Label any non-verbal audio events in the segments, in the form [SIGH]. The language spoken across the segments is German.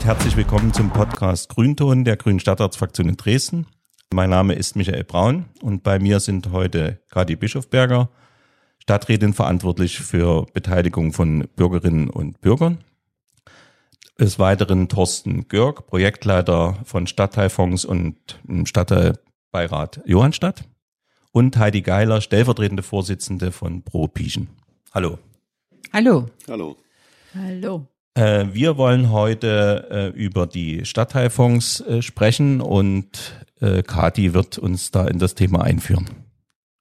Und herzlich willkommen zum Podcast Grünton der Grünen Stadtratsfraktion in Dresden. Mein Name ist Michael Braun und bei mir sind heute Kati Bischofberger, Stadträtin verantwortlich für Beteiligung von Bürgerinnen und Bürgern. Des Weiteren Thorsten Görg, Projektleiter von Stadtteilfonds und Stadtteilbeirat Johannstadt. Und Heidi Geiler, stellvertretende Vorsitzende von Pro Pieschen. Hallo. Hallo. Hallo. Hallo. Äh, wir wollen heute äh, über die Stadtteilfonds äh, sprechen und äh, Kati wird uns da in das Thema einführen.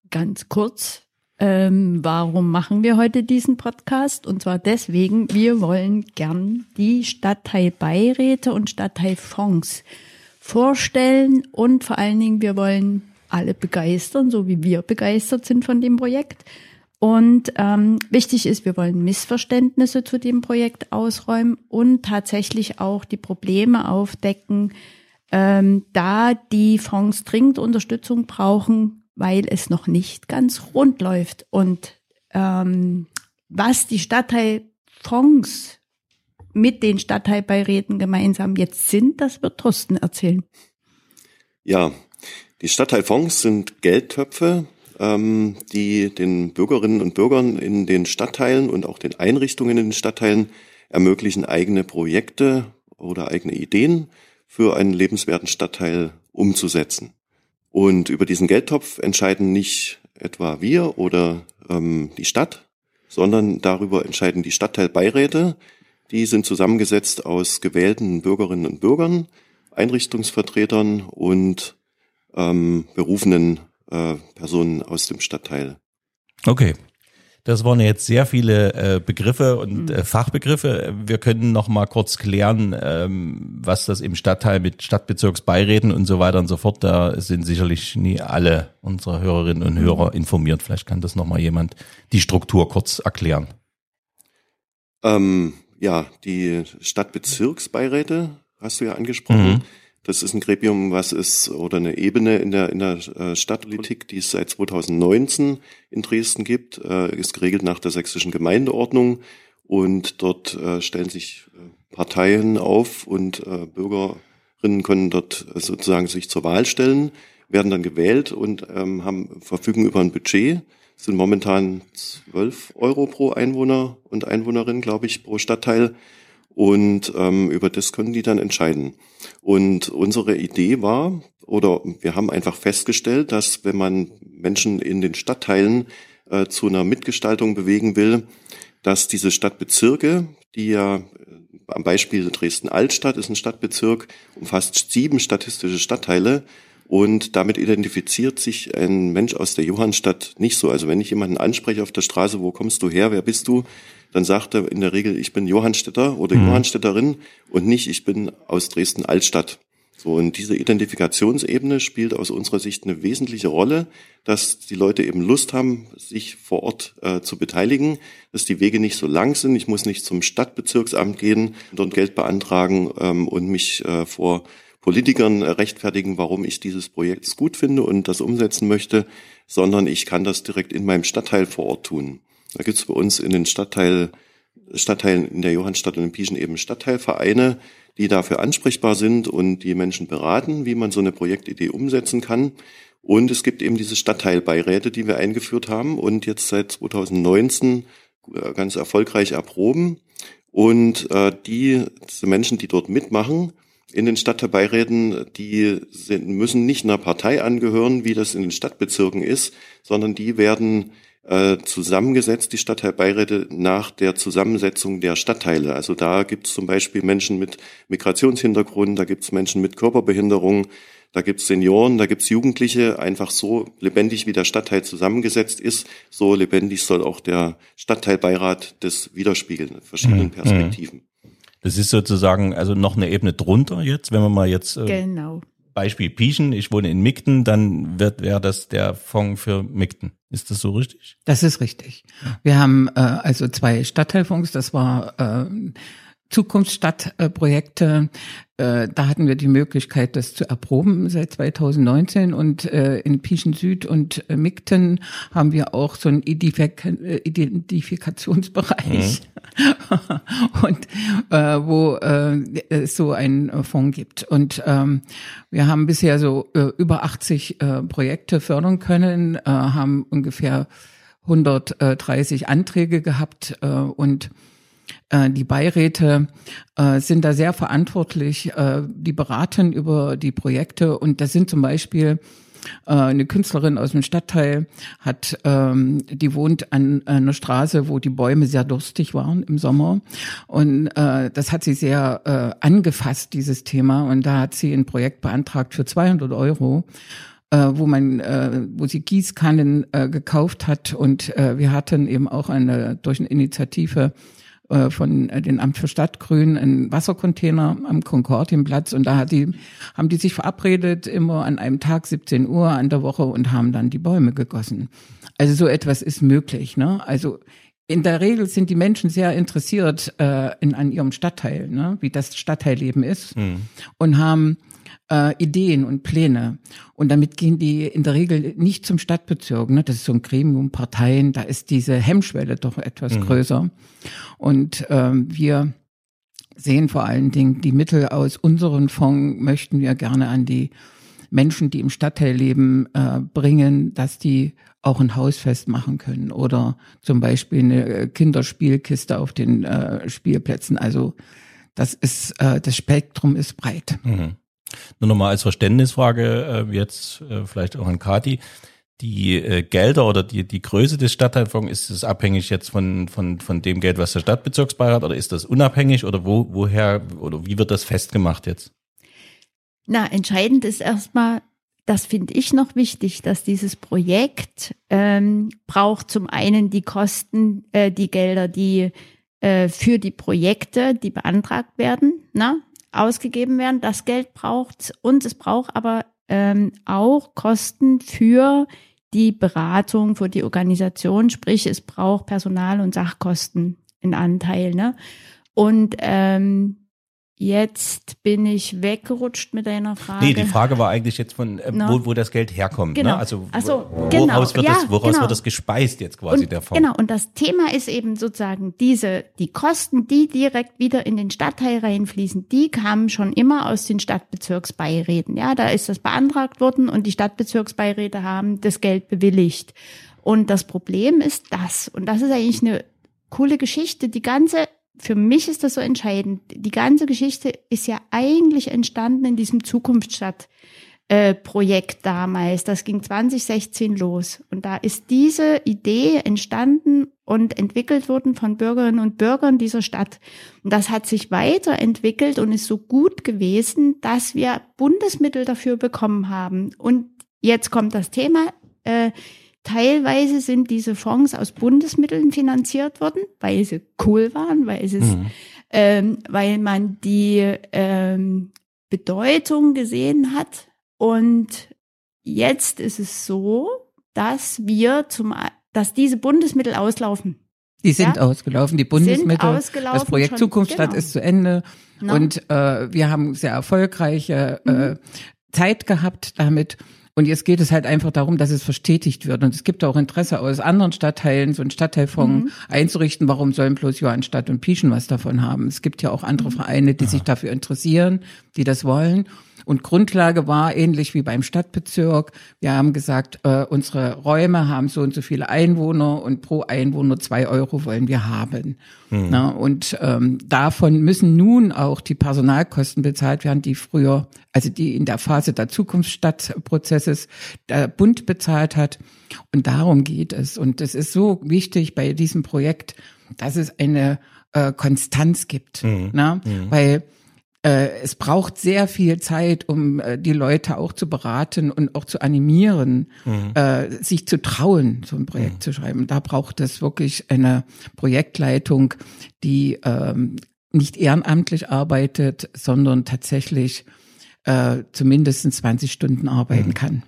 Ganz kurz, ähm, warum machen wir heute diesen Podcast? Und zwar deswegen, wir wollen gern die Stadtteilbeiräte und Stadtteilfonds vorstellen und vor allen Dingen, wir wollen alle begeistern, so wie wir begeistert sind von dem Projekt. Und ähm, wichtig ist, wir wollen Missverständnisse zu dem Projekt ausräumen und tatsächlich auch die Probleme aufdecken, ähm, da die Fonds dringend Unterstützung brauchen, weil es noch nicht ganz rund läuft. Und ähm, was die Stadtteilfonds mit den Stadtteilbeiräten gemeinsam jetzt sind, das wird Thorsten erzählen. Ja, die Stadtteilfonds sind Geldtöpfe, ähm, die den Bürgerinnen und Bürgern in den Stadtteilen und auch den Einrichtungen in den Stadtteilen ermöglichen, eigene Projekte oder eigene Ideen für einen lebenswerten Stadtteil umzusetzen. Und über diesen Geldtopf entscheiden nicht etwa wir oder ähm, die Stadt, sondern darüber entscheiden die Stadtteilbeiräte. Die sind zusammengesetzt aus gewählten Bürgerinnen und Bürgern, Einrichtungsvertretern und ähm, berufenen äh, Personen aus dem Stadtteil. Okay. Das waren jetzt sehr viele äh, Begriffe und äh, Fachbegriffe. Wir können noch mal kurz klären, ähm, was das im Stadtteil mit Stadtbezirksbeiräten und so weiter und so fort. Da sind sicherlich nie alle unserer Hörerinnen und Hörer informiert. Vielleicht kann das noch mal jemand die Struktur kurz erklären. Ähm, ja, die Stadtbezirksbeiräte hast du ja angesprochen. Mhm. Das ist ein Gremium, was ist, oder eine Ebene in der, in der äh, Stadtpolitik, die es seit 2019 in Dresden gibt, äh, ist geregelt nach der sächsischen Gemeindeordnung. Und dort äh, stellen sich Parteien auf und Bürgerinnen können dort sozusagen sich zur Wahl stellen, werden dann gewählt und ähm, haben, verfügen über ein Budget. Es sind momentan 12 Euro pro Einwohner und Einwohnerin, glaube ich, pro Stadtteil und ähm, über das können die dann entscheiden. Und unsere Idee war, oder wir haben einfach festgestellt, dass wenn man Menschen in den Stadtteilen äh, zu einer Mitgestaltung bewegen will, dass diese Stadtbezirke, die ja äh, am Beispiel Dresden-Altstadt ist ein Stadtbezirk, umfasst sieben statistische Stadtteile und damit identifiziert sich ein Mensch aus der Johannstadt nicht so. Also wenn ich jemanden anspreche auf der Straße, wo kommst du her, wer bist du, dann sagt er in der Regel, ich bin Johannstädter oder mhm. Johannstädterin und nicht, ich bin aus Dresden-Altstadt. So, und diese Identifikationsebene spielt aus unserer Sicht eine wesentliche Rolle, dass die Leute eben Lust haben, sich vor Ort äh, zu beteiligen, dass die Wege nicht so lang sind. Ich muss nicht zum Stadtbezirksamt gehen, dort Geld beantragen ähm, und mich äh, vor Politikern rechtfertigen, warum ich dieses Projekt gut finde und das umsetzen möchte, sondern ich kann das direkt in meinem Stadtteil vor Ort tun. Da gibt es bei uns in den Stadtteil, Stadtteilen in der Johannstadt und in Pieschen eben Stadtteilvereine, die dafür ansprechbar sind und die Menschen beraten, wie man so eine Projektidee umsetzen kann. Und es gibt eben diese Stadtteilbeiräte, die wir eingeführt haben und jetzt seit 2019 äh, ganz erfolgreich erproben. Und äh, die, diese Menschen, die dort mitmachen, in den Stadtteilbeiräten, die sind, müssen nicht einer Partei angehören, wie das in den Stadtbezirken ist, sondern die werden zusammengesetzt, die Stadtteilbeiräte, nach der Zusammensetzung der Stadtteile. Also da gibt es zum Beispiel Menschen mit Migrationshintergrund, da gibt es Menschen mit Körperbehinderung, da gibt es Senioren, da gibt es Jugendliche. Einfach so lebendig, wie der Stadtteil zusammengesetzt ist, so lebendig soll auch der Stadtteilbeirat das widerspiegeln, verschiedenen mhm. Perspektiven. Das ist sozusagen also noch eine Ebene drunter jetzt, wenn man mal jetzt äh, genau. Beispiel Pieschen, ich wohne in Migden, dann wird wäre das der Fonds für Migden. Ist das so richtig? Das ist richtig. Wir haben äh, also zwei Stadtteilfonds, das war äh, Zukunftsstadtprojekte. Äh, da hatten wir die Möglichkeit, das zu erproben seit 2019. Und äh, in Pieschen Süd und äh, Migten haben wir auch so einen Identifikationsbereich. Mhm. [LAUGHS] und äh, wo äh, es so einen Fonds gibt. Und ähm, wir haben bisher so äh, über 80 äh, Projekte fördern können, äh, haben ungefähr 130 Anträge gehabt äh, und äh, die Beiräte äh, sind da sehr verantwortlich. Äh, die beraten über die Projekte und das sind zum Beispiel äh, eine Künstlerin aus dem Stadtteil hat, ähm, die wohnt an einer Straße, wo die Bäume sehr durstig waren im Sommer. Und äh, das hat sie sehr äh, angefasst, dieses Thema. Und da hat sie ein Projekt beantragt für 200 Euro äh, wo man, äh, wo sie Gießkannen äh, gekauft hat und äh, wir hatten eben auch eine durch eine Initiative äh, von äh, den Amt für Stadtgrün einen Wassercontainer am Konkordienplatz und da hat die, haben die sich verabredet, immer an einem Tag 17 Uhr an der Woche und haben dann die Bäume gegossen. Also so etwas ist möglich. Ne? Also in der Regel sind die Menschen sehr interessiert äh, in, an ihrem Stadtteil, ne? wie das Stadtteilleben ist mhm. und haben äh, Ideen und Pläne. Und damit gehen die in der Regel nicht zum Stadtbezirk. Ne? Das ist so ein Gremium, Parteien, da ist diese Hemmschwelle doch etwas mhm. größer. Und ähm, wir sehen vor allen Dingen die Mittel aus unseren Fonds möchten wir gerne an die Menschen, die im Stadtteil leben, äh, bringen, dass die auch ein Hausfest machen können oder zum Beispiel eine Kinderspielkiste auf den äh, Spielplätzen. Also das ist äh, das Spektrum ist breit. Mhm. Nur nochmal als Verständnisfrage äh, jetzt äh, vielleicht auch an Kati. Die äh, Gelder oder die, die Größe des Stadtteilfonds, ist es abhängig jetzt von, von, von dem Geld, was der Stadtbezirksbeirat oder ist das unabhängig oder wo, woher oder wie wird das festgemacht jetzt? Na, entscheidend ist erstmal, das finde ich noch wichtig, dass dieses Projekt ähm, braucht zum einen die Kosten, äh, die Gelder, die äh, für die Projekte, die beantragt werden. Na? ausgegeben werden. Das Geld braucht und es braucht aber ähm, auch Kosten für die Beratung, für die Organisation, sprich es braucht Personal- und Sachkosten in Anteil. Ne? Und ähm, Jetzt bin ich weggerutscht mit deiner Frage. Nee, die Frage war eigentlich jetzt von, äh, no. wo, wo das Geld herkommt. Ne? Genau. Ne? Also so, woraus, genau. wird, ja, das, woraus genau. wird das gespeist jetzt quasi und, der Fonds? Genau, und das Thema ist eben sozusagen diese, die Kosten, die direkt wieder in den Stadtteil reinfließen, die kamen schon immer aus den Stadtbezirksbeiräten. Ja, da ist das beantragt worden und die Stadtbezirksbeiräte haben das Geld bewilligt. Und das Problem ist das, und das ist eigentlich eine coole Geschichte, die ganze für mich ist das so entscheidend. Die ganze Geschichte ist ja eigentlich entstanden in diesem Zukunftsstadt. Äh, Projekt damals. Das ging 2016 los. Und da ist diese Idee entstanden und entwickelt worden von Bürgerinnen und Bürgern dieser Stadt. Und das hat sich weiterentwickelt und ist so gut gewesen, dass wir Bundesmittel dafür bekommen haben. Und jetzt kommt das Thema. Äh, Teilweise sind diese Fonds aus Bundesmitteln finanziert worden, weil sie cool waren, weil es mhm. ähm, weil man die ähm, Bedeutung gesehen hat. Und jetzt ist es so, dass wir zum, dass diese Bundesmittel auslaufen. Die sind ja? ausgelaufen, die Bundesmittel. Ausgelaufen, das Projekt schon, Zukunftsstadt genau. ist zu Ende. No. Und äh, wir haben sehr erfolgreiche äh, mhm. Zeit gehabt damit. Und jetzt geht es halt einfach darum, dass es verstetigt wird. Und es gibt auch Interesse aus anderen Stadtteilen, so ein Stadtteilfonds mhm. einzurichten. Warum sollen bloß Johannstadt und Pieschen was davon haben? Es gibt ja auch andere mhm. Vereine, die ja. sich dafür interessieren, die das wollen. Und Grundlage war ähnlich wie beim Stadtbezirk. Wir haben gesagt, äh, unsere Räume haben so und so viele Einwohner und pro Einwohner zwei Euro wollen wir haben. Mhm. Na, und ähm, davon müssen nun auch die Personalkosten bezahlt werden, die früher, also die in der Phase der Zukunftsstadtprozesses der Bund bezahlt hat. Und darum geht es. Und es ist so wichtig bei diesem Projekt, dass es eine äh, Konstanz gibt. Mhm. Na? Mhm. Weil es braucht sehr viel Zeit, um äh, die Leute auch zu beraten und auch zu animieren, mhm. äh, sich zu trauen, so ein Projekt mhm. zu schreiben. Da braucht es wirklich eine Projektleitung, die ähm, nicht ehrenamtlich arbeitet, sondern tatsächlich äh, zumindest 20 Stunden arbeiten mhm. kann.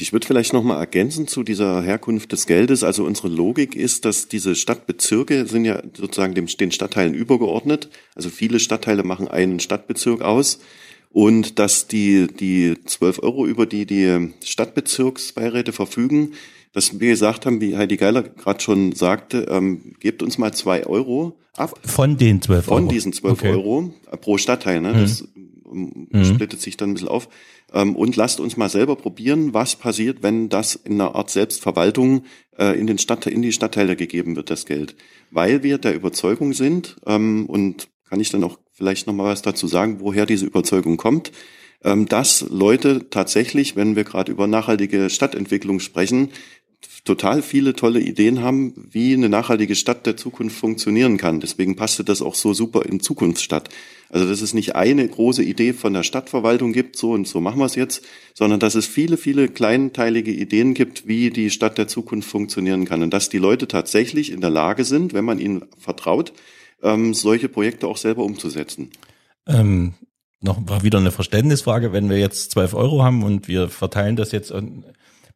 Ich würde vielleicht nochmal ergänzen zu dieser Herkunft des Geldes. Also unsere Logik ist, dass diese Stadtbezirke sind ja sozusagen dem, den Stadtteilen übergeordnet. Also viele Stadtteile machen einen Stadtbezirk aus. Und dass die, die 12 Euro, über die die Stadtbezirksbeiräte verfügen, dass wir gesagt haben, wie Heidi Geiler gerade schon sagte, ähm, gebt uns mal zwei Euro ab. Von den zwölf Euro? Von diesen zwölf okay. Euro pro Stadtteil. Ne? Mhm. Das mhm. splittet sich dann ein bisschen auf. Ähm, und lasst uns mal selber probieren, was passiert, wenn das in einer Art Selbstverwaltung äh, in, den Stadt, in die Stadtteile gegeben wird, das Geld. Weil wir der Überzeugung sind, ähm, und kann ich dann auch vielleicht nochmal was dazu sagen, woher diese Überzeugung kommt, ähm, dass Leute tatsächlich, wenn wir gerade über nachhaltige Stadtentwicklung sprechen, total viele tolle Ideen haben, wie eine nachhaltige Stadt der Zukunft funktionieren kann. Deswegen passte das auch so super in Zukunftsstadt. Also dass es nicht eine große Idee von der Stadtverwaltung gibt, so und so machen wir es jetzt, sondern dass es viele, viele kleinteilige Ideen gibt, wie die Stadt der Zukunft funktionieren kann. Und dass die Leute tatsächlich in der Lage sind, wenn man ihnen vertraut, ähm, solche Projekte auch selber umzusetzen. Ähm, noch mal wieder eine Verständnisfrage, wenn wir jetzt 12 Euro haben und wir verteilen das jetzt,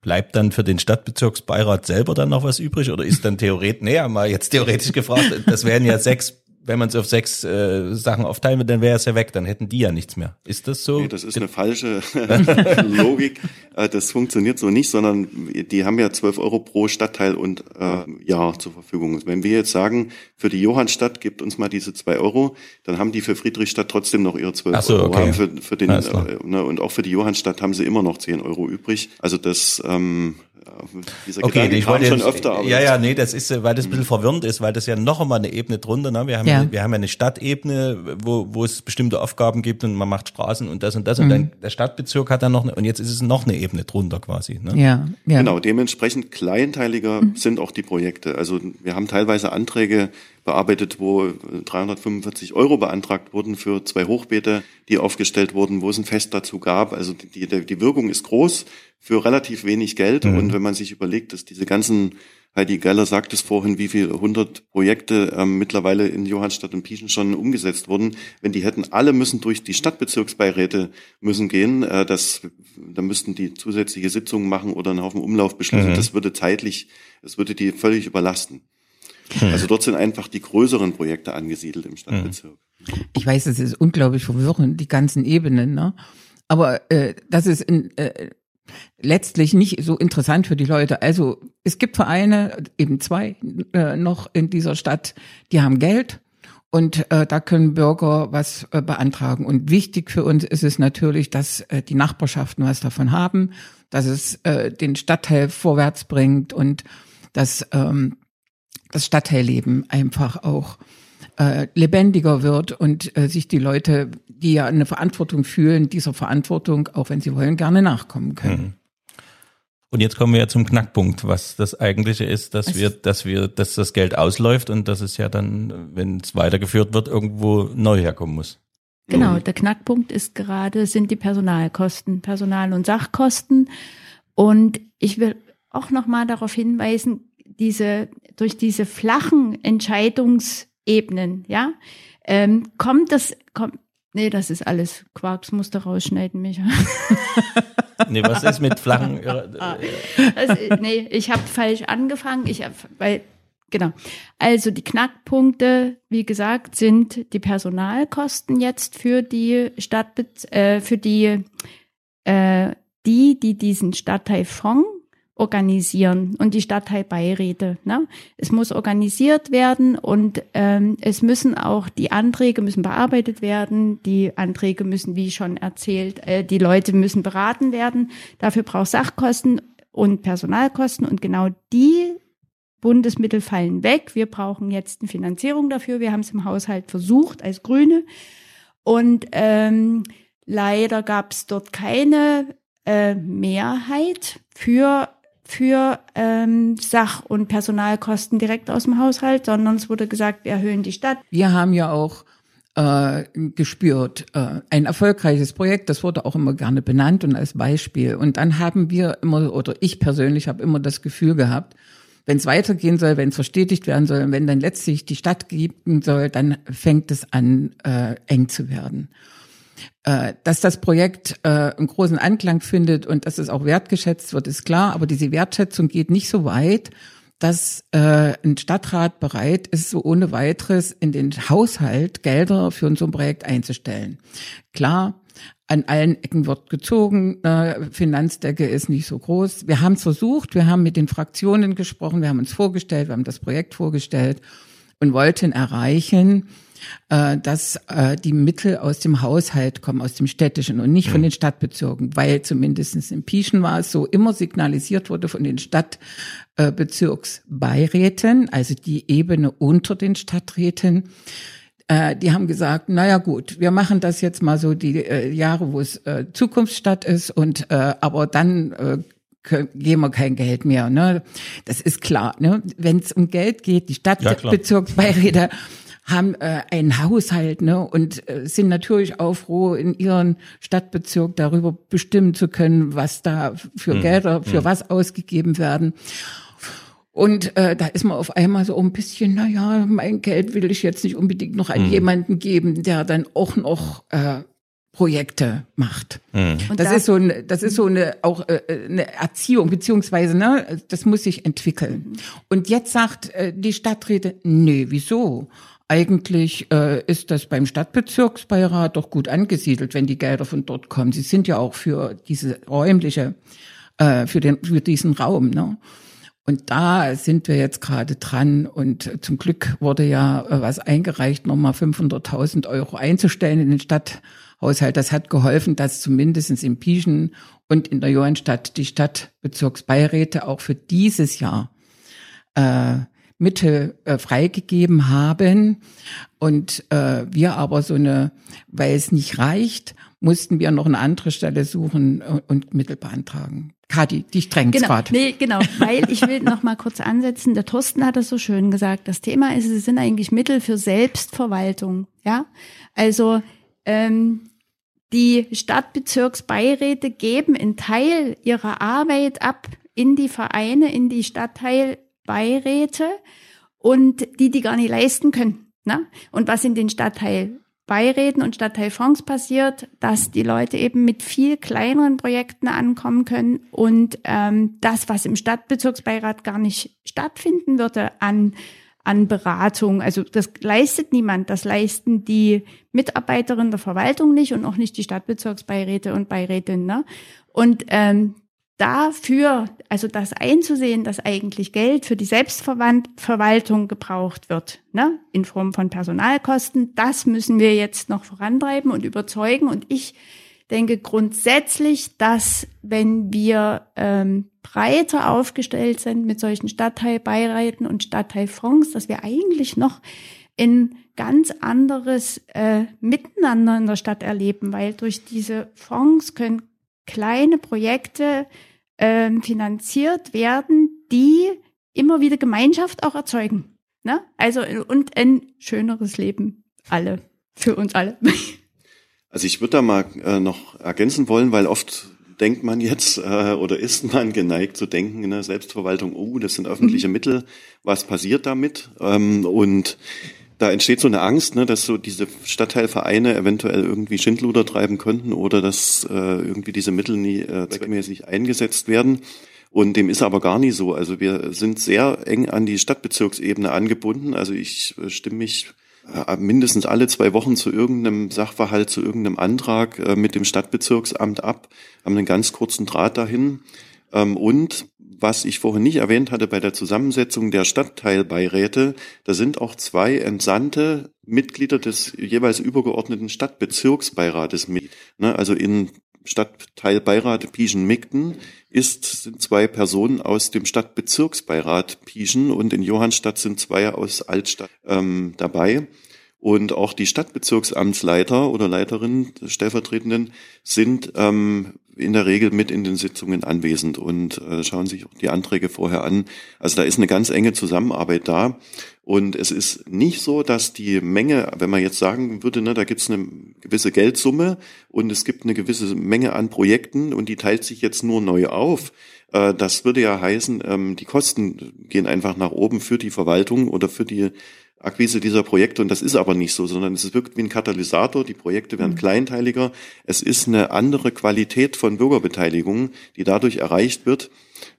bleibt dann für den Stadtbezirksbeirat selber dann noch was übrig oder ist dann theoretisch, [LAUGHS] nee, mal jetzt theoretisch gefragt, das wären ja sechs wenn man es auf sechs äh, Sachen aufteilen würde, dann wäre es ja weg, dann hätten die ja nichts mehr. Ist das so? Nee, das ist eine falsche [LAUGHS] Logik. Äh, das funktioniert so nicht, sondern die haben ja zwölf Euro pro Stadtteil und äh, Jahr zur Verfügung. Wenn wir jetzt sagen, für die Johannstadt gibt uns mal diese zwei Euro, dann haben die für Friedrichstadt trotzdem noch ihre zwölf so, Euro. Okay. Für, für den, äh, ne, und auch für die Johannstadt haben sie immer noch zehn Euro übrig. Also das ähm, dieser okay, Gedanke ich wollte schon öfter. Aber ja, ja, nee, das ist, weil das ein bisschen verwirrend ist, weil das ja noch einmal eine Ebene drunter. Ne? Wir haben, ja. wir haben ja eine Stadtebene, wo, wo es bestimmte Aufgaben gibt und man macht Straßen und das und das mhm. und dann der Stadtbezirk hat dann noch eine, und jetzt ist es noch eine Ebene drunter quasi. Ne? Ja, ja. Genau, dementsprechend kleinteiliger mhm. sind auch die Projekte. Also wir haben teilweise Anträge bearbeitet, wo 345 Euro beantragt wurden für zwei Hochbeete, die aufgestellt wurden, wo es ein Fest dazu gab. Also die, die, die Wirkung ist groß für relativ wenig Geld. Mhm. Und wenn man sich überlegt, dass diese ganzen, Heidi Geller sagt es vorhin, wie viele hundert Projekte ähm, mittlerweile in Johannstadt und Pieschen schon umgesetzt wurden, wenn die hätten, alle müssen durch die Stadtbezirksbeiräte müssen gehen, äh, das, da müssten die zusätzliche Sitzungen machen oder einen Haufen Umlaufbeschlüsse. Mhm. Das würde zeitlich, das würde die völlig überlasten. Mhm. Also dort sind einfach die größeren Projekte angesiedelt im Stadtbezirk. Ich weiß, es ist unglaublich verwirrend, die ganzen Ebenen, ne? Aber äh, das ist in, äh, letztlich nicht so interessant für die Leute. Also es gibt Vereine, eben zwei äh, noch in dieser Stadt, die haben Geld und äh, da können Bürger was äh, beantragen. Und wichtig für uns ist es natürlich, dass äh, die Nachbarschaften was davon haben, dass es äh, den Stadtteil vorwärts bringt und dass ähm, das Stadtteilleben einfach auch äh, lebendiger wird und äh, sich die Leute, die ja eine Verantwortung fühlen, dieser Verantwortung, auch wenn sie wollen, gerne nachkommen können. Mhm. Und jetzt kommen wir ja zum Knackpunkt, was das eigentliche ist, dass wir, dass wir, dass das Geld ausläuft und dass es ja dann, wenn es weitergeführt wird, irgendwo neu herkommen muss. Genau, der Knackpunkt ist gerade, sind die Personalkosten, Personal- und Sachkosten. Und ich will auch nochmal darauf hinweisen, diese, durch diese flachen Entscheidungsebenen, ja, ähm, kommt das, kommt, nee, das ist alles Quarks, musst du rausschneiden, Micha. [LAUGHS] Nee, was ist mit flachen? Äh, also, nee, ich habe falsch angefangen. Ich hab, weil genau. Also die Knackpunkte, wie gesagt, sind die Personalkosten jetzt für die Stadt, äh, für die äh, die, die diesen Stadtteilfonds organisieren und die Stadtteilbeiräte. Ne? Es muss organisiert werden und ähm, es müssen auch die Anträge müssen bearbeitet werden. Die Anträge müssen, wie schon erzählt, äh, die Leute müssen beraten werden. Dafür braucht Sachkosten und Personalkosten und genau die Bundesmittel fallen weg. Wir brauchen jetzt eine Finanzierung dafür. Wir haben es im Haushalt versucht als Grüne und ähm, leider gab es dort keine äh, Mehrheit für für ähm, Sach- und Personalkosten direkt aus dem Haushalt, sondern es wurde gesagt, wir erhöhen die Stadt. Wir haben ja auch äh, gespürt, äh, ein erfolgreiches Projekt, das wurde auch immer gerne benannt und als Beispiel. Und dann haben wir immer, oder ich persönlich habe immer das Gefühl gehabt, wenn es weitergehen soll, wenn es verstetigt werden soll, wenn dann letztlich die Stadt geben soll, dann fängt es an, äh, eng zu werden. Äh, dass das Projekt äh, einen großen Anklang findet und dass es auch wertgeschätzt wird, ist klar. Aber diese Wertschätzung geht nicht so weit, dass äh, ein Stadtrat bereit ist, so ohne weiteres in den Haushalt Gelder für so ein Projekt einzustellen. Klar, an allen Ecken wird gezogen, äh, Finanzdecke ist nicht so groß. Wir haben es versucht, wir haben mit den Fraktionen gesprochen, wir haben uns vorgestellt, wir haben das Projekt vorgestellt und wollten erreichen, äh, dass äh, die Mittel aus dem Haushalt kommen, aus dem städtischen und nicht von den Stadtbezirken, weil zumindest in Pieschen war es so immer signalisiert wurde von den Stadtbezirksbeiräten, also die Ebene unter den Stadträten, äh, die haben gesagt, naja gut, wir machen das jetzt mal so die äh, Jahre, wo es äh, Zukunftsstadt ist und äh, aber dann äh, geben wir kein Geld mehr. Ne? Das ist klar. Ne? Wenn es um Geld geht, die Stadtbezirksbeiräte haben äh, einen Haushalt ne, und äh, sind natürlich auch froh, in ihren Stadtbezirk darüber bestimmen zu können, was da für mhm. Gelder, für mhm. was ausgegeben werden. Und äh, da ist man auf einmal so ein bisschen, na ja, mein Geld will ich jetzt nicht unbedingt noch an mhm. jemanden geben, der dann auch noch äh, Projekte macht. Mhm. Das da, ist so eine, das ist so eine auch äh, eine Erziehung beziehungsweise ne, das muss sich entwickeln. Und jetzt sagt äh, die Stadträte, nee, wieso? Eigentlich äh, ist das beim Stadtbezirksbeirat doch gut angesiedelt, wenn die Gelder von dort kommen. Sie sind ja auch für diese räumliche, äh, für den für diesen Raum. Ne? Und da sind wir jetzt gerade dran und zum Glück wurde ja äh, was eingereicht, nochmal 500.000 Euro einzustellen in den Stadthaushalt. Das hat geholfen, dass zumindest in Pieschen und in der Johannstadt die Stadtbezirksbeiräte auch für dieses Jahr äh, Mittel äh, freigegeben haben. Und äh, wir aber so eine, weil es nicht reicht, mussten wir noch eine andere Stelle suchen und, und Mittel beantragen. Kati, dich drängt genau, gerade. Nee, genau, weil ich will noch mal kurz ansetzen. Der Thorsten hat das so schön gesagt. Das Thema ist, es sind eigentlich Mittel für Selbstverwaltung. Ja, also ähm, die Stadtbezirksbeiräte geben einen Teil ihrer Arbeit ab in die Vereine, in die Stadtteilbeiräte und die, die gar nicht leisten können. Ne? Und was in den Stadtteil Beiräten und Stadtteilfonds passiert, dass die Leute eben mit viel kleineren Projekten ankommen können und ähm, das, was im Stadtbezirksbeirat gar nicht stattfinden würde an an Beratung. Also das leistet niemand. Das leisten die Mitarbeiterinnen der Verwaltung nicht und auch nicht die Stadtbezirksbeiräte und Beirätinnen. Ne? Und ähm, dafür, also das einzusehen, dass eigentlich Geld für die Selbstverwaltung gebraucht wird, ne, in Form von Personalkosten, das müssen wir jetzt noch vorantreiben und überzeugen. Und ich denke grundsätzlich, dass wenn wir ähm, breiter aufgestellt sind mit solchen Stadtteilbeiräten und Stadtteilfonds, dass wir eigentlich noch in ganz anderes äh, Miteinander in der Stadt erleben, weil durch diese Fonds können kleine Projekte ähm, finanziert werden, die immer wieder Gemeinschaft auch erzeugen. Ne? Also und ein schöneres Leben alle für uns alle. [LAUGHS] Also ich würde da mal äh, noch ergänzen wollen, weil oft denkt man jetzt äh, oder ist man geneigt zu denken, in der Selbstverwaltung, oh, das sind öffentliche mhm. Mittel, was passiert damit? Ähm, und da entsteht so eine Angst, ne, dass so diese Stadtteilvereine eventuell irgendwie Schindluder treiben könnten oder dass äh, irgendwie diese Mittel nie äh, zweckmäßig eingesetzt werden. Und dem ist aber gar nicht so. Also wir sind sehr eng an die Stadtbezirksebene angebunden. Also ich äh, stimme mich äh, mindestens alle zwei Wochen zu irgendeinem Sachverhalt, zu irgendeinem Antrag äh, mit dem Stadtbezirksamt ab, haben einen ganz kurzen Draht dahin. Ähm, und was ich vorhin nicht erwähnt hatte bei der Zusammensetzung der Stadtteilbeiräte, da sind auch zwei entsandte Mitglieder des jeweils übergeordneten Stadtbezirksbeirates mit. Ne, also in Stadtteilbeirat Pieschen-Migden ist, sind zwei Personen aus dem Stadtbezirksbeirat Pieschen und in Johannstadt sind zwei aus Altstadt ähm, dabei. Und auch die Stadtbezirksamtsleiter oder Leiterinnen, Stellvertretenden sind ähm, in der Regel mit in den Sitzungen anwesend und äh, schauen sich auch die Anträge vorher an. Also da ist eine ganz enge Zusammenarbeit da. Und es ist nicht so, dass die Menge, wenn man jetzt sagen würde, ne, da gibt es eine gewisse Geldsumme und es gibt eine gewisse Menge an Projekten und die teilt sich jetzt nur neu auf. Äh, das würde ja heißen, ähm, die Kosten gehen einfach nach oben für die Verwaltung oder für die Akquise dieser Projekte. Und das ist aber nicht so, sondern es wirkt wie ein Katalysator, die Projekte werden mhm. kleinteiliger, es ist eine andere Qualität von Bürgerbeteiligung, die dadurch erreicht wird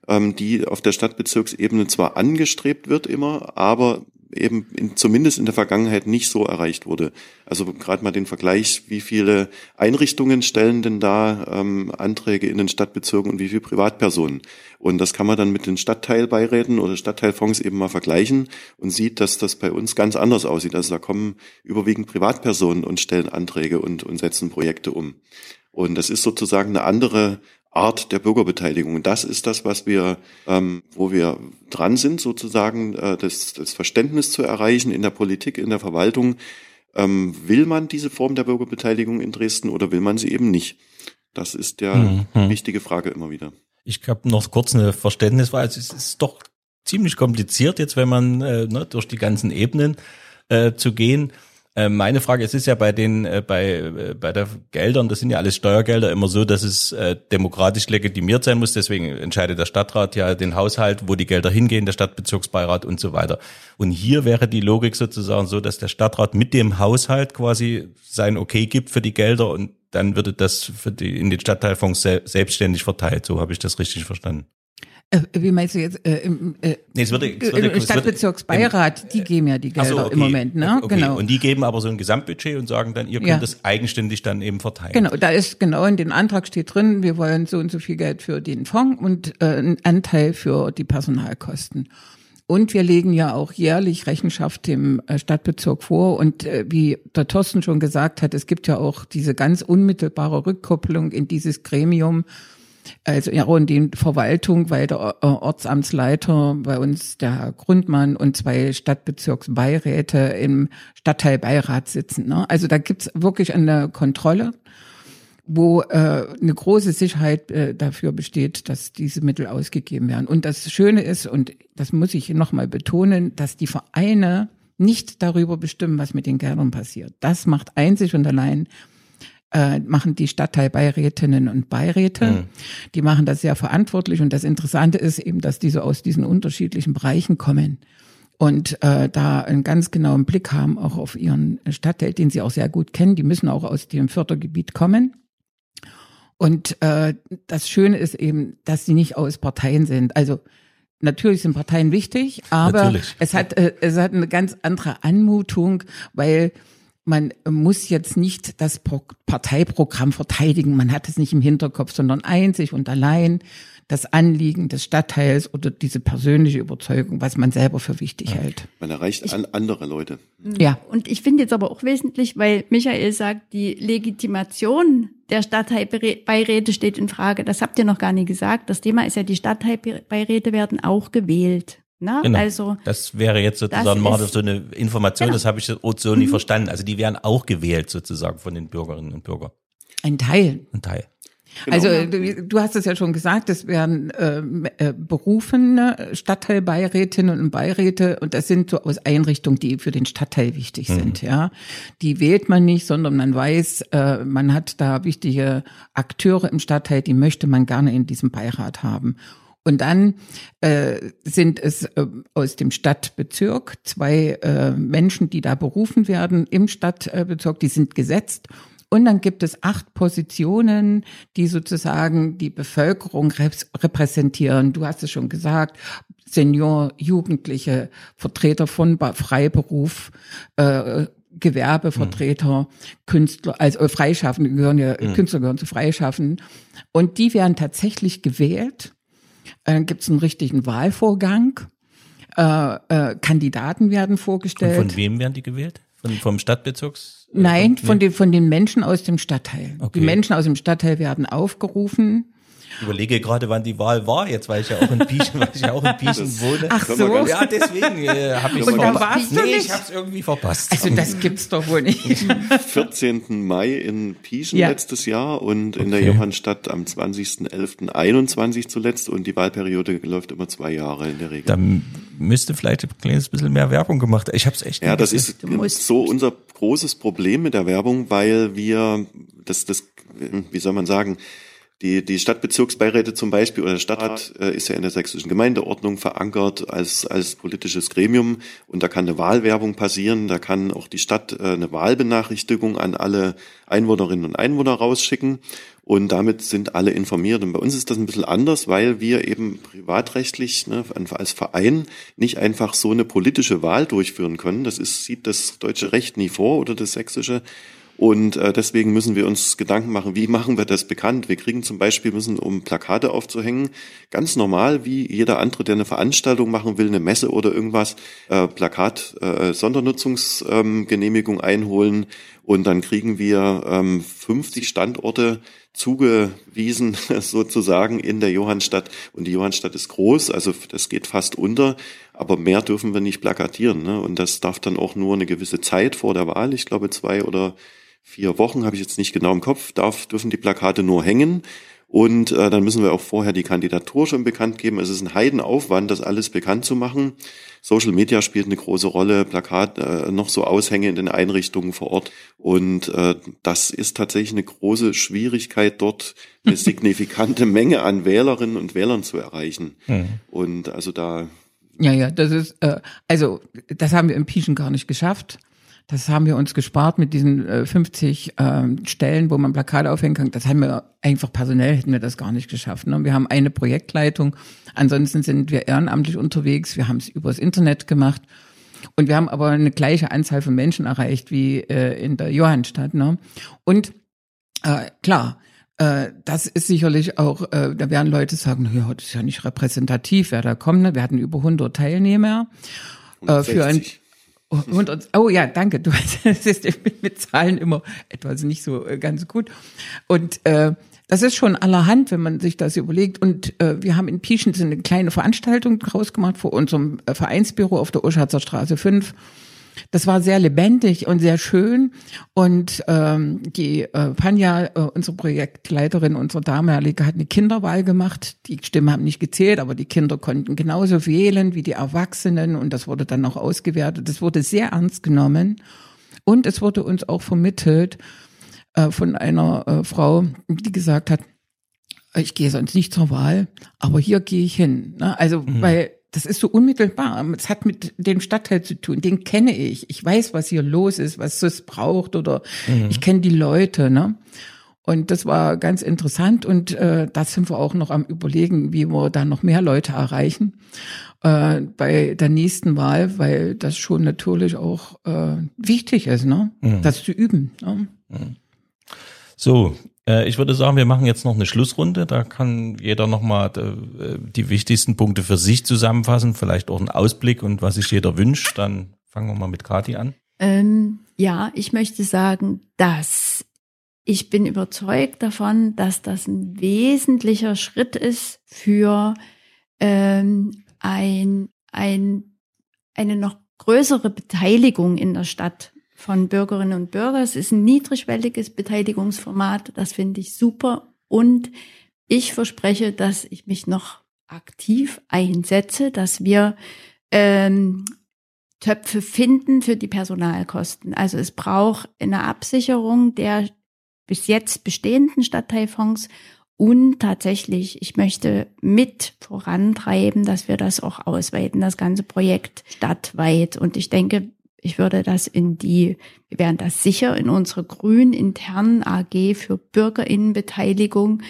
ähm, die auf der Stadtbezirksebene zwar angestrebt wird immer, aber eben in, zumindest in der Vergangenheit nicht so erreicht wurde. Also gerade mal den Vergleich, wie viele Einrichtungen stellen denn da ähm, Anträge in den Stadtbezirken und wie viele Privatpersonen. Und das kann man dann mit den Stadtteilbeiräten oder Stadtteilfonds eben mal vergleichen und sieht, dass das bei uns ganz anders aussieht. Also da kommen überwiegend Privatpersonen und stellen Anträge und, und setzen Projekte um. Und das ist sozusagen eine andere Art der Bürgerbeteiligung. Und das ist das, was wir, ähm, wo wir dran sind, sozusagen äh, das, das Verständnis zu erreichen in der Politik, in der Verwaltung. Ähm, will man diese Form der Bürgerbeteiligung in Dresden oder will man sie eben nicht? Das ist der mhm. wichtige Frage immer wieder. Ich habe noch kurz eine Verständnisfrage. Es ist doch ziemlich kompliziert jetzt, wenn man äh, ne, durch die ganzen Ebenen äh, zu gehen. Äh, meine Frage, es ist ja bei den, äh, bei, äh, bei der Geldern, das sind ja alles Steuergelder, immer so, dass es äh, demokratisch legitimiert sein muss. Deswegen entscheidet der Stadtrat ja den Haushalt, wo die Gelder hingehen, der Stadtbezirksbeirat und so weiter. Und hier wäre die Logik sozusagen so, dass der Stadtrat mit dem Haushalt quasi sein Okay gibt für die Gelder und dann würde das für die, in den Stadtteilfonds selbstständig verteilt. So habe ich das richtig verstanden. Äh, wie meinst du jetzt äh, im, äh, nee, es würde, es würde, im Stadtbezirksbeirat, würde, die geben ja die Gelder so, okay, im Moment, ne? Okay. Genau. Und die geben aber so ein Gesamtbudget und sagen dann, ihr könnt ja. das eigenständig dann eben verteilen. Genau, da ist genau in dem Antrag steht drin, wir wollen so und so viel Geld für den Fonds und äh, einen Anteil für die Personalkosten. Und wir legen ja auch jährlich Rechenschaft dem äh, Stadtbezirk vor. Und äh, wie der Thorsten schon gesagt hat, es gibt ja auch diese ganz unmittelbare Rückkopplung in dieses Gremium also ja, und die Verwaltung, weil der äh, Ortsamtsleiter bei uns, der Herr Grundmann und zwei Stadtbezirksbeiräte im Stadtteilbeirat sitzen. Ne? Also da gibt's wirklich eine Kontrolle, wo äh, eine große Sicherheit äh, dafür besteht, dass diese Mittel ausgegeben werden. Und das Schöne ist, und das muss ich nochmal betonen, dass die Vereine nicht darüber bestimmen, was mit den Geldern passiert. Das macht einzig und allein äh, machen die Stadtteilbeirätinnen und Beiräte. Mhm. Die machen das sehr verantwortlich. Und das Interessante ist eben, dass die so aus diesen unterschiedlichen Bereichen kommen und äh, da einen ganz genauen Blick haben, auch auf ihren Stadtteil, den sie auch sehr gut kennen. Die müssen auch aus dem Fördergebiet kommen. Und äh, das Schöne ist eben, dass sie nicht aus Parteien sind. Also natürlich sind Parteien wichtig, aber natürlich. es hat äh, es hat eine ganz andere Anmutung, weil man muss jetzt nicht das Parteiprogramm verteidigen, man hat es nicht im Hinterkopf, sondern einzig und allein das Anliegen des Stadtteils oder diese persönliche Überzeugung, was man selber für wichtig ja. hält. Man erreicht ich, an andere Leute. Ja. Und ich finde jetzt aber auch wesentlich, weil Michael sagt, die Legitimation der Stadtteilbeiräte steht in Frage. Das habt ihr noch gar nicht gesagt. Das Thema ist ja, die Stadtteilbeiräte werden auch gewählt. Ne? Genau. Also das wäre jetzt sozusagen mal so eine Information, genau. das habe ich so nie mhm. verstanden. Also die werden auch gewählt sozusagen von den Bürgerinnen und Bürgern. Ein Teil. Ein Teil. Genau. Also du, du, hast es ja schon gesagt, es werden äh, äh, berufene Stadtteilbeirätinnen und Beiräte und das sind so aus Einrichtungen, die für den Stadtteil wichtig mhm. sind. Ja, die wählt man nicht, sondern man weiß, äh, man hat da wichtige Akteure im Stadtteil, die möchte man gerne in diesem Beirat haben. Und dann äh, sind es äh, aus dem Stadtbezirk zwei äh, Menschen, die da berufen werden im Stadtbezirk, die sind gesetzt. Und dann gibt es acht Positionen, die sozusagen die Bevölkerung repräsentieren. Du hast es schon gesagt, Senior, Jugendliche, Vertreter von Freiberuf, äh, Gewerbevertreter, mhm. Künstler, also Freischaffende gehören ja, mhm. Künstler gehören zu Freischaffen. Und die werden tatsächlich gewählt dann gibt es einen richtigen Wahlvorgang. Äh, äh, Kandidaten werden vorgestellt. Und von wem werden die gewählt? Von, vom Stadtbezirks? Äh, Nein, von, den, von den Menschen aus dem Stadtteil. Okay. Die Menschen aus dem Stadtteil werden aufgerufen überlege gerade, wann die Wahl war, jetzt weil [LAUGHS] ich ja auch in Pieschen, weil ich ja auch in Pieschen wohne. Ach so. Ja, deswegen äh, habe ich es verpasst. Nee, ich habe es irgendwie verpasst. Also das gibt's doch wohl nicht. Am 14. Mai in Pieschen ja. letztes Jahr und in der Johannstadt am 20.11.21 zuletzt und die Wahlperiode läuft immer zwei Jahre in der Regel. Da müsste vielleicht ein kleines bisschen mehr Werbung gemacht. Ich habe es echt. Ja, das ist so unser großes Problem mit der Werbung, weil wir das das wie soll man sagen die, die Stadtbezirksbeiräte zum Beispiel oder der Stadtrat äh, ist ja in der sächsischen Gemeindeordnung verankert als, als politisches Gremium und da kann eine Wahlwerbung passieren, da kann auch die Stadt äh, eine Wahlbenachrichtigung an alle Einwohnerinnen und Einwohner rausschicken und damit sind alle informiert. Und bei uns ist das ein bisschen anders, weil wir eben privatrechtlich ne, als Verein nicht einfach so eine politische Wahl durchführen können. Das ist, sieht das deutsche Recht nie vor oder das sächsische. Und äh, deswegen müssen wir uns Gedanken machen, wie machen wir das bekannt? Wir kriegen zum Beispiel, müssen, um Plakate aufzuhängen, ganz normal, wie jeder andere, der eine Veranstaltung machen will, eine Messe oder irgendwas, äh, Plakat, äh, Sondernutzungsgenehmigung ähm, einholen. Und dann kriegen wir ähm, 50 Standorte zugewiesen [LAUGHS] sozusagen in der Johannstadt. Und die Johannstadt ist groß, also das geht fast unter, aber mehr dürfen wir nicht plakatieren. Ne? Und das darf dann auch nur eine gewisse Zeit vor der Wahl, ich glaube zwei oder vier Wochen, habe ich jetzt nicht genau im Kopf, darf, dürfen die Plakate nur hängen. Und äh, dann müssen wir auch vorher die Kandidatur schon bekannt geben. Es ist ein Heidenaufwand, das alles bekannt zu machen. Social Media spielt eine große Rolle, Plakat, äh, noch so Aushänge in den Einrichtungen vor Ort. Und äh, das ist tatsächlich eine große Schwierigkeit, dort eine [LAUGHS] signifikante Menge an Wählerinnen und Wählern zu erreichen. Mhm. Und also da. Ja, ja, das ist, äh, also das haben wir im Pieschen gar nicht geschafft. Das haben wir uns gespart mit diesen äh, 50 äh, Stellen, wo man Plakate aufhängen kann. Das haben wir einfach personell hätten wir das gar nicht geschafft. Ne? Wir haben eine Projektleitung. Ansonsten sind wir ehrenamtlich unterwegs. Wir haben es übers Internet gemacht. Und wir haben aber eine gleiche Anzahl von Menschen erreicht wie äh, in der Johannstadt. Ne? Und äh, klar, äh, das ist sicherlich auch, äh, da werden Leute sagen, ja, das ist ja nicht repräsentativ, wer da kommt. Ne? Wir hatten über 100 Teilnehmer. Äh, für ein 100, oh ja, danke. Du [LAUGHS] hast mit, mit Zahlen immer etwas nicht so äh, ganz gut. Und äh, das ist schon allerhand, wenn man sich das überlegt. Und äh, wir haben in Pieschen eine kleine Veranstaltung draus gemacht vor unserem äh, Vereinsbüro auf der Urschatzer Straße 5 das war sehr lebendig und sehr schön. Und ähm, die äh, Panja, äh, unsere Projektleiterin, unsere damalige, hat eine Kinderwahl gemacht. Die Stimmen haben nicht gezählt, aber die Kinder konnten genauso wählen wie die Erwachsenen und das wurde dann noch ausgewertet. Das wurde sehr ernst genommen. Und es wurde uns auch vermittelt äh, von einer äh, Frau, die gesagt hat, ich gehe sonst nicht zur Wahl, aber hier gehe ich hin. Ne? Also, mhm. weil das ist so unmittelbar. Es hat mit dem Stadtteil zu tun. Den kenne ich. Ich weiß, was hier los ist, was es braucht oder mhm. ich kenne die Leute. Ne? Und das war ganz interessant und äh, da sind wir auch noch am überlegen, wie wir da noch mehr Leute erreichen äh, bei der nächsten Wahl, weil das schon natürlich auch äh, wichtig ist, ne? Mhm. das zu üben. Ne? Mhm. So, ich würde sagen, wir machen jetzt noch eine Schlussrunde. Da kann jeder nochmal äh, die wichtigsten Punkte für sich zusammenfassen, vielleicht auch einen Ausblick und was sich jeder wünscht. Dann fangen wir mal mit Kati an. Ähm, ja, ich möchte sagen, dass ich bin überzeugt davon, dass das ein wesentlicher Schritt ist für ähm, ein, ein, eine noch größere Beteiligung in der Stadt von Bürgerinnen und Bürgern. Es ist ein niedrigschwelliges Beteiligungsformat. Das finde ich super. Und ich verspreche, dass ich mich noch aktiv einsetze, dass wir ähm, Töpfe finden für die Personalkosten. Also es braucht eine Absicherung der bis jetzt bestehenden Stadtteilfonds und tatsächlich, ich möchte mit vorantreiben, dass wir das auch ausweiten, das ganze Projekt stadtweit. Und ich denke, ich würde das in die, wir werden das sicher in unsere grün internen AG für Bürgerinnenbeteiligung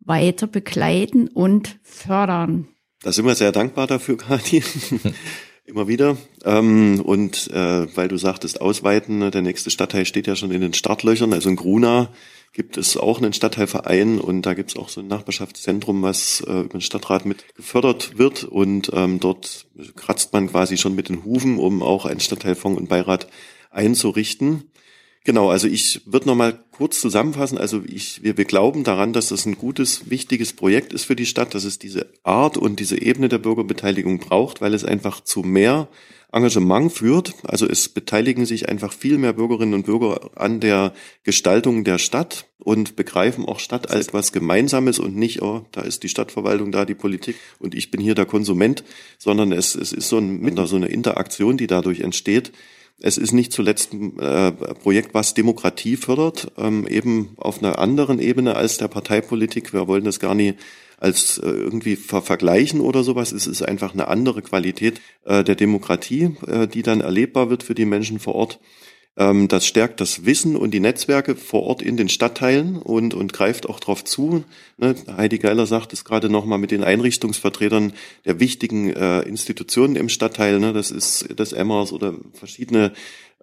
weiter begleiten und fördern. Da sind wir sehr dankbar dafür, [LAUGHS] Kathi. Immer wieder. Ähm, und äh, weil du sagtest, ausweiten, ne, der nächste Stadtteil steht ja schon in den Startlöchern, also in Gruna gibt es auch einen Stadtteilverein und da gibt es auch so ein Nachbarschaftszentrum, was äh, über den Stadtrat mit gefördert wird und ähm, dort kratzt man quasi schon mit den Hufen, um auch einen Stadtteilfonds und Beirat einzurichten. Genau, also ich würde noch mal kurz zusammenfassen. Also ich, wir, wir glauben daran, dass das ein gutes, wichtiges Projekt ist für die Stadt, dass es diese Art und diese Ebene der Bürgerbeteiligung braucht, weil es einfach zu mehr Engagement führt. Also es beteiligen sich einfach viel mehr Bürgerinnen und Bürger an der Gestaltung der Stadt und begreifen auch Stadt als etwas Gemeinsames und nicht, oh, da ist die Stadtverwaltung, da die Politik und ich bin hier der Konsument, sondern es, es ist so, ein, so eine Interaktion, die dadurch entsteht. Es ist nicht zuletzt ein äh, Projekt, was Demokratie fördert, ähm, eben auf einer anderen Ebene als der Parteipolitik. Wir wollen das gar nicht als äh, irgendwie ver vergleichen oder sowas. Es ist einfach eine andere Qualität äh, der Demokratie, äh, die dann erlebbar wird für die Menschen vor Ort. Ähm, das stärkt das Wissen und die Netzwerke vor Ort in den Stadtteilen und, und greift auch darauf zu. Ne? Heidi Geiler sagt es gerade nochmal mit den Einrichtungsvertretern der wichtigen äh, Institutionen im Stadtteil. Ne? Das ist das Emmers oder verschiedene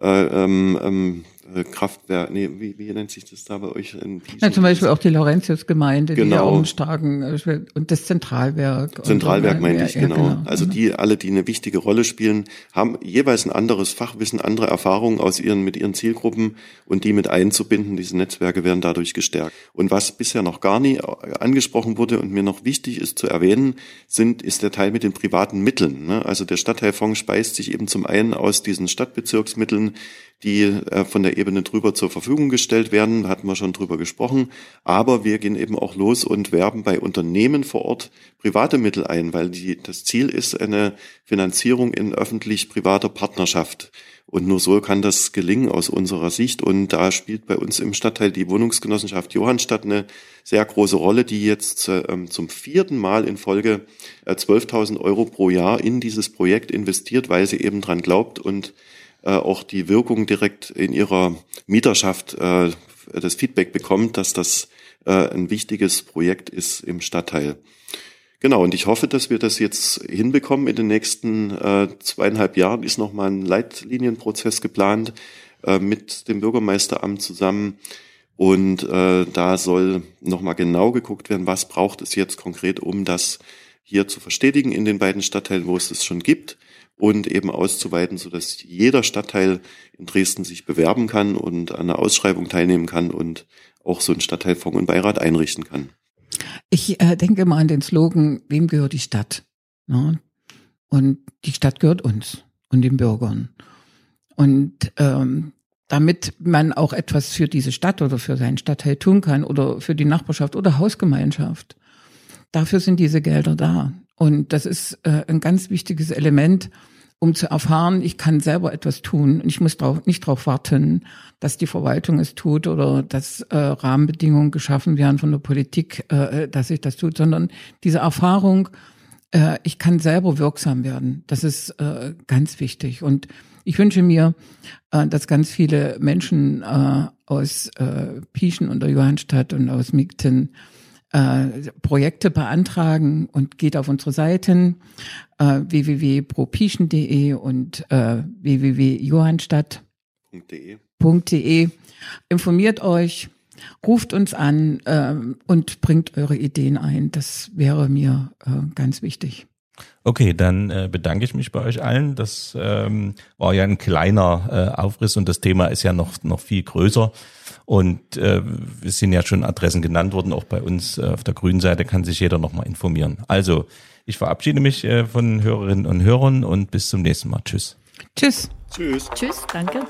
äh, ähm, ähm, äh, Kraftwerk, nee, wie, wie nennt sich das da bei euch? In ja, zum Beispiel auch die Laurentius-Gemeinde, genau. die ja starken, äh, und das Zentralwerk. Zentralwerk und, meinte ich, ja, genau. genau. Also die, alle, die eine wichtige Rolle spielen, haben jeweils ein anderes Fachwissen, andere Erfahrungen aus ihren, mit ihren Zielgruppen und die mit einzubinden. Diese Netzwerke werden dadurch gestärkt. Und was bisher noch gar nie angesprochen wurde und mir noch wichtig ist zu erwähnen, sind, ist der Teil mit den privaten Mitteln. Ne? Also der Stadtteilfonds speist sich eben zum einen aus diesen Stadtbezirksmitteln, die äh, von der Ebene drüber zur Verfügung gestellt werden, hatten wir schon drüber gesprochen. Aber wir gehen eben auch los und werben bei Unternehmen vor Ort private Mittel ein, weil die, das Ziel ist eine Finanzierung in öffentlich-privater Partnerschaft. Und nur so kann das gelingen aus unserer Sicht. Und da spielt bei uns im Stadtteil die Wohnungsgenossenschaft Johannstadt eine sehr große Rolle, die jetzt äh, zum vierten Mal in Folge äh, 12.000 Euro pro Jahr in dieses Projekt investiert, weil sie eben dran glaubt und äh, auch die Wirkung direkt in ihrer Mieterschaft äh, das Feedback bekommt, dass das äh, ein wichtiges Projekt ist im Stadtteil. Genau, und ich hoffe, dass wir das jetzt hinbekommen. In den nächsten äh, zweieinhalb Jahren ist nochmal ein Leitlinienprozess geplant äh, mit dem Bürgermeisteramt zusammen. Und äh, da soll nochmal genau geguckt werden, was braucht es jetzt konkret, um das hier zu verstetigen in den beiden Stadtteilen, wo es es schon gibt und eben auszuweiten, sodass jeder Stadtteil in Dresden sich bewerben kann und an einer Ausschreibung teilnehmen kann und auch so einen Stadtteilfonds und Beirat einrichten kann. Ich äh, denke mal an den Slogan, wem gehört die Stadt? Ne? Und die Stadt gehört uns und den Bürgern. Und ähm, damit man auch etwas für diese Stadt oder für seinen Stadtteil tun kann oder für die Nachbarschaft oder Hausgemeinschaft, dafür sind diese Gelder da. Und das ist äh, ein ganz wichtiges Element, um zu erfahren, ich kann selber etwas tun und ich muss drauf, nicht darauf warten, dass die Verwaltung es tut oder dass äh, Rahmenbedingungen geschaffen werden von der Politik, äh, dass sich das tut, sondern diese Erfahrung, äh, ich kann selber wirksam werden. Das ist äh, ganz wichtig. Und ich wünsche mir, äh, dass ganz viele Menschen äh, aus äh, Pieschen und der Johannstadt und aus Migten äh, Projekte beantragen und geht auf unsere Seiten äh, www.propischen.de und äh, www.johannstadt.de. Informiert euch, ruft uns an äh, und bringt eure Ideen ein. Das wäre mir äh, ganz wichtig. Okay, dann äh, bedanke ich mich bei euch allen. Das ähm, war ja ein kleiner äh, Aufriss und das Thema ist ja noch, noch viel größer. Und äh, es sind ja schon Adressen genannt worden, auch bei uns äh, auf der grünen Seite kann sich jeder nochmal informieren. Also, ich verabschiede mich äh, von Hörerinnen und Hörern und bis zum nächsten Mal. Tschüss. Tschüss. Tschüss. Tschüss, danke.